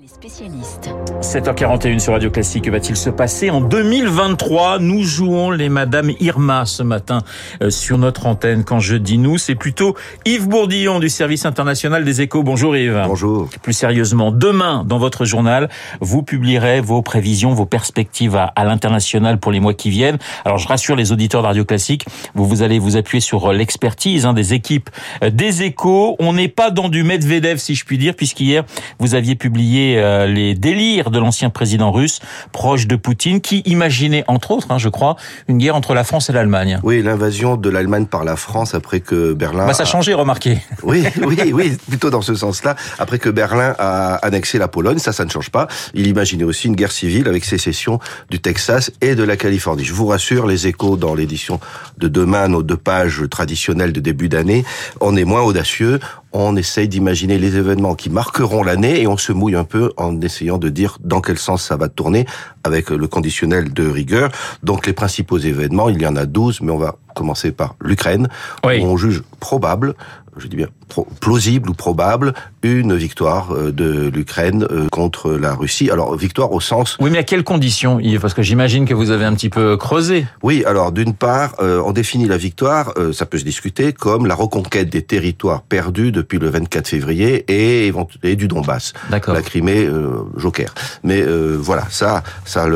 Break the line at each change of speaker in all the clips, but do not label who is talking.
Les spécialistes.
7h41 sur Radio Classique, que va-t-il se passer en 2023 Nous jouons les Madame Irma ce matin euh, sur notre antenne. Quand je dis nous, c'est plutôt Yves Bourdillon du service international des échos. Bonjour Yves.
Bonjour.
Plus sérieusement, demain, dans votre journal, vous publierez vos prévisions, vos perspectives à, à l'international pour les mois qui viennent. Alors je rassure les auditeurs de Radio Classique, vous, vous allez vous appuyer sur l'expertise hein, des équipes euh, des échos. On n'est pas dans du Medvedev, si je puis dire, puisqu'hier, vous aviez publié euh, les délires de l'ancien président russe, proche de Poutine, qui imaginait, entre autres, hein, je crois, une guerre entre la France et l'Allemagne.
Oui, l'invasion de l'Allemagne par la France après que Berlin...
Bah, ça a changé, remarquez.
Oui, oui, oui, plutôt dans ce sens-là. Après que Berlin a annexé la Pologne, ça, ça ne change pas. Il imaginait aussi une guerre civile avec sécession du Texas et de la Californie. Je vous rassure, les échos dans l'édition de demain, nos deux pages traditionnelles de début d'année, on est moins audacieux on essaye d'imaginer les événements qui marqueront l'année et on se mouille un peu en essayant de dire dans quel sens ça va tourner avec le conditionnel de rigueur. Donc les principaux événements, il y en a 12, mais on va commencer par l'Ukraine,
Oui.
où on juge probable, je dis bien pro- plausible ou probable, une victoire euh, de l'Ukraine euh, contre la Russie. Alors victoire au sens
Oui, mais à quelles conditions, Yves? Parce que j'imagine que vous avez un petit peu creusé.
Oui, alors d'une part, euh, on définit la victoire, euh, ça peut se discuter, comme la reconquête des territoires perdus depuis le 24 février et, du Donbass.
D'accord.
La Crimée, euh, Joker. Mais voilà, ça, ça,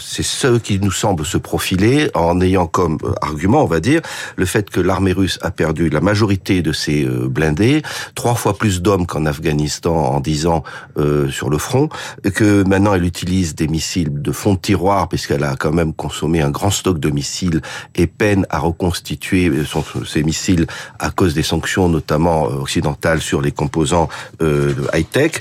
c'est ce qui nous semble se profiler en ayant comme argument, on va dire, le fait que l'armée russe a perdu la majorité de ses euh, blindés, trois fois plus d'hommes qu'en Afghanistan en dix ans euh, sur le front, que maintenant elle utilise des missiles de fond de tiroir puisqu'elle a quand même consommé un grand stock de missiles et peine à reconstituer son, ses missiles à cause des sanctions notamment euh, occidentales sur les composants euh, high-tech.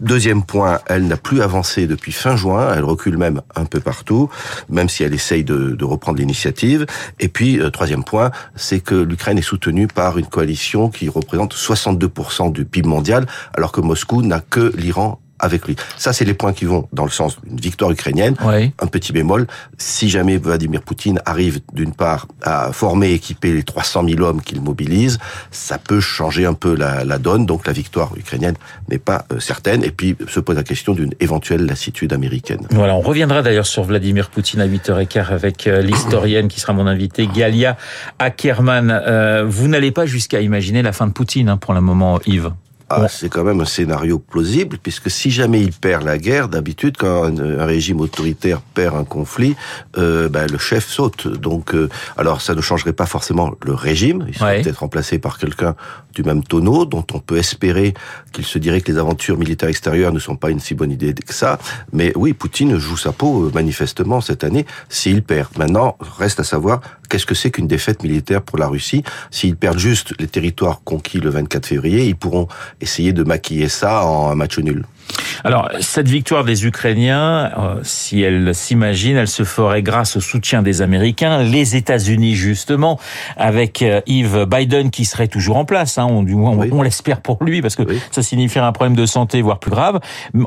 Deuxième point, elle n'a plus avancé depuis fin juin, elle recule même un peu partout, même si elle essaye de, de reprendre l'initiative. Et puis, euh, troisième point, c'est que l'Ukraine est soutenue par une coalition qui représente 62% du PIB mondial, alors que Moscou n'a que l'Iran avec lui. Ça, c'est les points qui vont dans le sens d'une victoire ukrainienne.
Oui.
Un petit bémol, si jamais Vladimir Poutine arrive d'une part à former et équiper les 300 000 hommes qu'il mobilise, ça peut changer un peu la, la donne. Donc la victoire ukrainienne n'est pas euh, certaine. Et puis se pose la question d'une éventuelle lassitude américaine.
Voilà, on reviendra d'ailleurs sur Vladimir Poutine à 8h15 avec euh, l'historienne qui sera mon invitée, Galia Ackerman. Euh, vous n'allez pas jusqu'à imaginer la fin de Poutine hein, pour le moment, Yves.
Ah,
Ouais.
c'est quand même un scénario plausible, puisque si jamais il perd la guerre, d'habitude, quand un, un régime autoritaire perd un conflit, euh, ben, le chef saute. Donc, euh, alors ça ne changerait pas forcément le régime. Il serait
Ouais.
peut-être remplacé par quelqu'un du même tonneau, dont on peut espérer qu'il se dirait que les aventures militaires extérieures ne sont pas une si bonne idée que ça. Mais oui, Poutine joue sa peau euh, manifestement cette année s'il perd. Maintenant, reste à savoir qu'est-ce que c'est qu'une défaite militaire pour la Russie? S'ils perdent juste les territoires conquis le 24 février, ils pourront essayer de maquiller ça en un match nul.
Alors, cette victoire des Ukrainiens, euh, si elle s'imagine, elle se ferait grâce au soutien des Américains, les États-Unis justement, avec euh, Yves Biden qui serait toujours en place, hein, on, du moins, on-
Oui.
on l'espère pour lui, parce que
Oui.
ça signifierait un problème de santé, voire plus grave.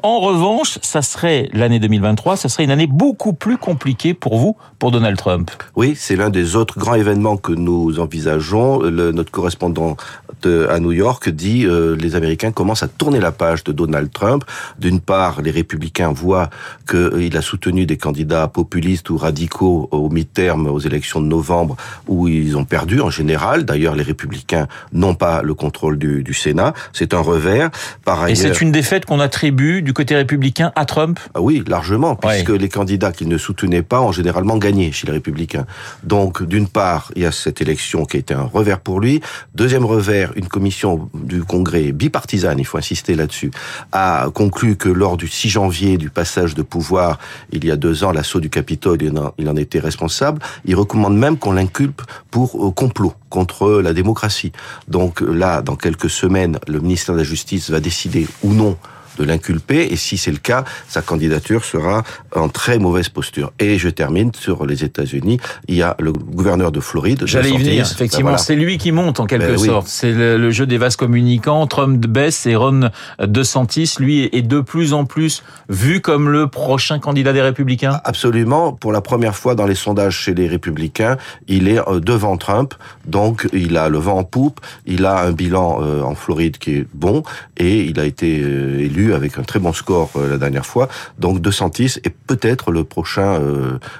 En revanche, ça serait l'année 2023, ça serait une année beaucoup plus compliquée pour vous, pour Donald Trump.
Oui, c'est l'un des autres grands événements que nous envisageons. Le- notre correspondant de- à New York dit euh, les Américains commencent à tourner la page de Donald Trump. D'une part, les républicains voient qu'il a soutenu des candidats populistes ou radicaux au mi-terme aux élections de novembre où ils ont perdu en général. D'ailleurs, les républicains n'ont pas le contrôle du, du Sénat. C'est un revers. Par
Et
ailleurs,
c'est une défaite qu'on attribue du côté républicain à Trump?
ah oui, largement,
Ouais.
puisque les candidats qui ne soutenaient pas ont généralement gagné chez les Républicains. Donc, d'une part, il y a cette élection qui a été un revers pour lui. Deuxième revers, une commission du Congrès bipartisane, il faut insister là-dessus, a conclu que lors du 6 janvier du passage de pouvoir, il y a deux ans, l'assaut du Capitole, il en, il en était responsable. Il recommande même qu'on l'inculpe pour euh, complot contre la démocratie. Donc là, dans quelques semaines, le ministère de la Justice va décider ou non de l'inculper et si c'est le cas, sa candidature sera en très mauvaise posture. Et je termine sur les États-Unis. Il y a le gouverneur de Floride.
J'allais y venir.
Ben
Effectivement,
voilà.
c'est lui qui monte en quelque
Ben oui.
sorte. C'est le, le jeu des vases communicants. Trump baisse et Ron DeSantis, lui, est de plus en plus vu comme le prochain candidat des Républicains.
Absolument. Pour la première fois dans les sondages chez les Républicains, il est euh, devant Trump. Donc, il a le vent en poupe. Il a un bilan euh, en Floride qui est bon et il a été euh, élu avec un très bon score la dernière fois. Donc De Santis est peut-être le prochain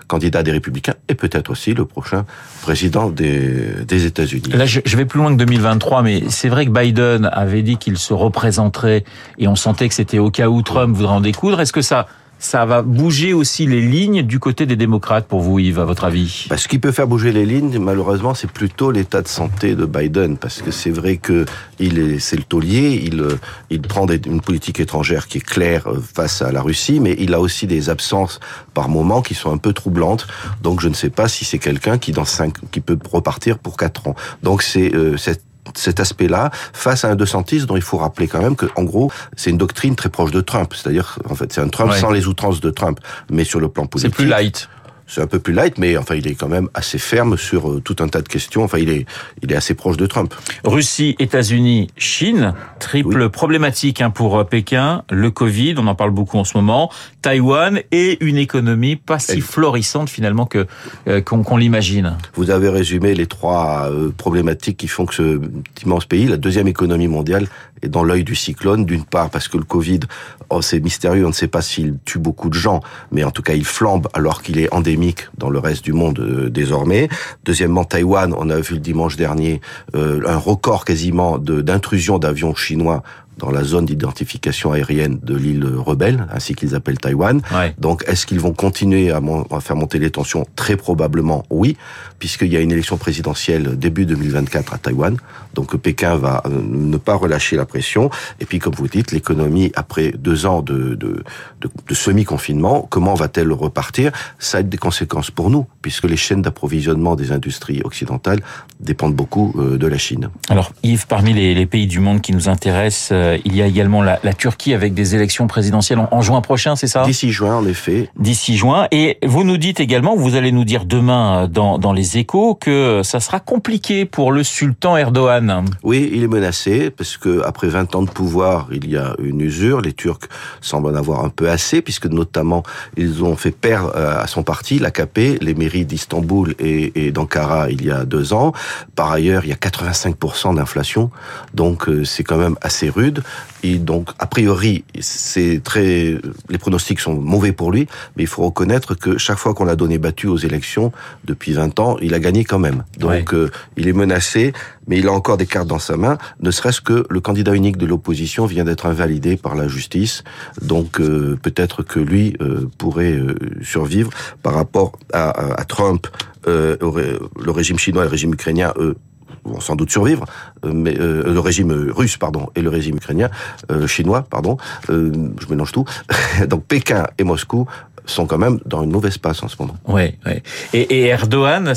candidat des Républicains et peut-être aussi le prochain président des, des États-Unis.
Là, je, vais plus loin que 2023, mais c'est vrai que Biden avait dit qu'il se représenterait et on sentait que c'était au cas où Trump voudrait en découdre. Est-ce que ça ça va bouger aussi les lignes du côté des démocrates pour vous, Yves, à votre avis?
Bah, Ce qui peut faire bouger les lignes, malheureusement, c'est plutôt l'état de santé de Biden, parce que c'est vrai que il est, c'est le taulier, il, euh, il prend une politique étrangère qui est claire euh, face à la Russie, mais il a aussi des absences par moments qui sont un peu troublantes. Donc, je ne sais pas si c'est quelqu'un qui dans cinq, qui peut repartir pour quatre ans. Donc, c'est euh, cette cet aspect-là face à un DeSantis dont il faut rappeler quand même que, en gros, c'est une doctrine très proche de Trump. C'est-à-dire, en fait, c'est un Trump sans les outrances de Trump, mais sur le plan politique.
C'est plus light
c'est un peu plus light, mais enfin, il est quand même assez ferme sur euh, tout un tas de questions. Enfin, il est, il est assez proche de Trump.
Russie, États-Unis, Chine, triple problématique hein, pour euh, Pékin. Le Covid, on en parle beaucoup en ce moment. Taïwan et une économie pas si florissante finalement que euh, qu'on l'imagine.
Vous avez résumé les trois problématiques qui font que ce immense pays, la deuxième économie mondiale, est dans l'œil du cyclone. D'une part parce que le Covid, oh, c'est mystérieux, on ne sait pas s'il tue beaucoup de gens, mais en tout cas il flambe alors qu'il est endémique dans le reste du monde euh, désormais. Deuxièmement, Taïwan, on a vu le dimanche dernier euh, un record quasiment d'intrusion d'avions chinois dans la zone d'identification aérienne de l'île rebelle, ainsi qu'ils appellent Taïwan. Donc, est-ce qu'ils vont continuer à, à, faire monter les tensions? Très probablement, oui, puisqu'il y a une élection présidentielle début 2024 à Taïwan. Donc, Pékin va euh, ne pas relâcher la pression. Et puis, comme vous dites, l'économie, après deux ans de, de, de, de semi-confinement, comment va-t-elle repartir? Ça a des conséquences pour nous, puisque les chaînes d'approvisionnement des industries occidentales dépendent beaucoup euh, de la Chine.
Alors, Yves, parmi les, les pays du monde qui nous intéressent, euh, il y a également la, la, Turquie avec des élections présidentielles en, juin prochain, c'est ça?
D'ici juin, en effet.
D'ici juin. Et vous nous dites également, vous allez nous dire demain euh, dans, dans les échos, que ça sera compliqué pour le sultan Erdogan.
Oui, il est menacé, parce que après 20 ans de pouvoir, il y a une usure. Les Turcs semblent en avoir un peu assez, puisque notamment, ils ont fait perdre à son parti, l'AKP, les mairies d'Istanbul et, et d'Ankara il y a deux ans. Par ailleurs, il y a 85% d'inflation, donc c'est quand même assez rude. Et donc, a priori, c'est très, les pronostics sont mauvais pour lui, mais il faut reconnaître que chaque fois qu'on l'a donné battu aux élections, depuis 20 ans, il a gagné quand même. Donc, euh, il est menacé, mais il a encore des cartes dans sa main, ne serait-ce que le candidat unique de l'opposition vient d'être invalidé par la justice. Donc, euh, peut-être que lui euh, pourrait survivre par rapport à, à Trump, le régime chinois et le régime ukrainien, eux, vont sans doute survivre, euh, mais euh, le régime russe, pardon, et le régime ukrainien, euh, chinois, pardon, je mélange tout. Donc Pékin et Moscou sont quand même dans une mauvaise passe en ce moment.
Oui, oui. Et, et Erdogan,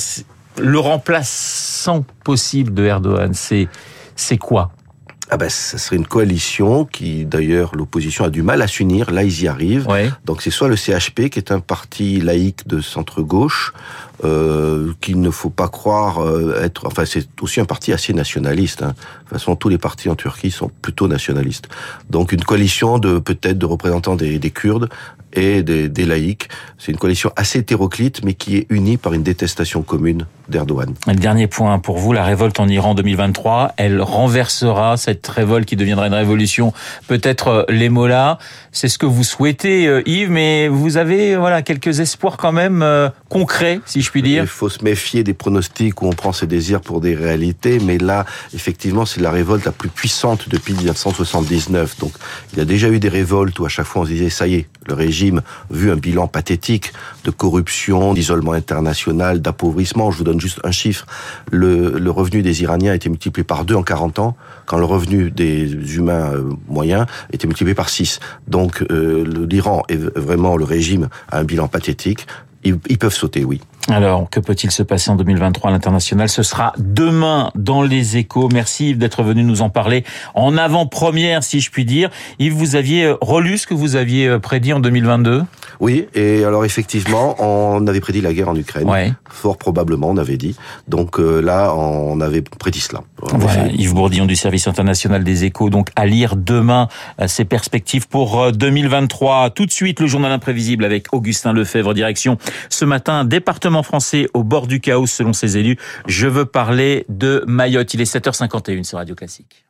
le remplaçant possible de Erdogan, c'est c'est quoi?
Ah ben, ça serait une coalition qui, d'ailleurs, l'opposition a du mal à s'unir. Là, ils y arrivent. Donc, c'est soit le CHP, qui est un parti laïque de centre-gauche, euh, qu'il ne faut pas croire euh, être... Enfin, c'est aussi un parti assez nationaliste. Hein. De toute façon, tous les partis en Turquie sont plutôt nationalistes. Donc, une coalition de peut-être de représentants des, des Kurdes et des, des laïcs. C'est une coalition assez hétéroclite, mais qui est unie par une détestation commune d'Erdogan.
Le dernier point pour vous, la révolte en Iran 2023, elle renversera cette révolte qui deviendra une révolution, peut-être euh, les mollahs. C'est ce que vous souhaitez, euh, Yves, mais vous avez voilà quelques espoirs quand même euh, concrets, si je puis dire.
Il faut se méfier des pronostics où on prend ses désirs pour des réalités, mais là, effectivement, c'est la révolte la plus puissante depuis 1979. Donc, il y a déjà eu des révoltes où à chaque fois on se disait, ça y est, le régime, vu un bilan pathétique de corruption, d'isolement international, d'appauvrissement, je vous donne juste un chiffre, le, revenu des Iraniens a été multiplié par deux en 40 ans, quand le revenu des humains euh, moyens était multiplié par 6. Donc euh, l'Iran est vraiment le régime a un bilan pathétique. Ils peuvent sauter, oui.
Alors, que peut-il se passer en 2023 à l'international? Ce sera demain dans les échos. Merci Yves d'être venu nous en parler en avant-première, si je puis dire. Yves, vous aviez euh, relu ce que vous aviez euh, prédit en 2022
Oui, et alors effectivement, on avait prédit la guerre en Ukraine. Fort probablement, on avait dit. Donc euh, là, on avait prédit cela.
Voilà, Yves Bourdillon du service international des échos. Donc à lire demain ses perspectives pour 2023. Tout de suite, le journal imprévisible avec Augustin Lefebvre, direction ce matin, département français au bord du chaos selon ses élus. Je veux parler de Mayotte. Il est 7h51 sur Radio Classique.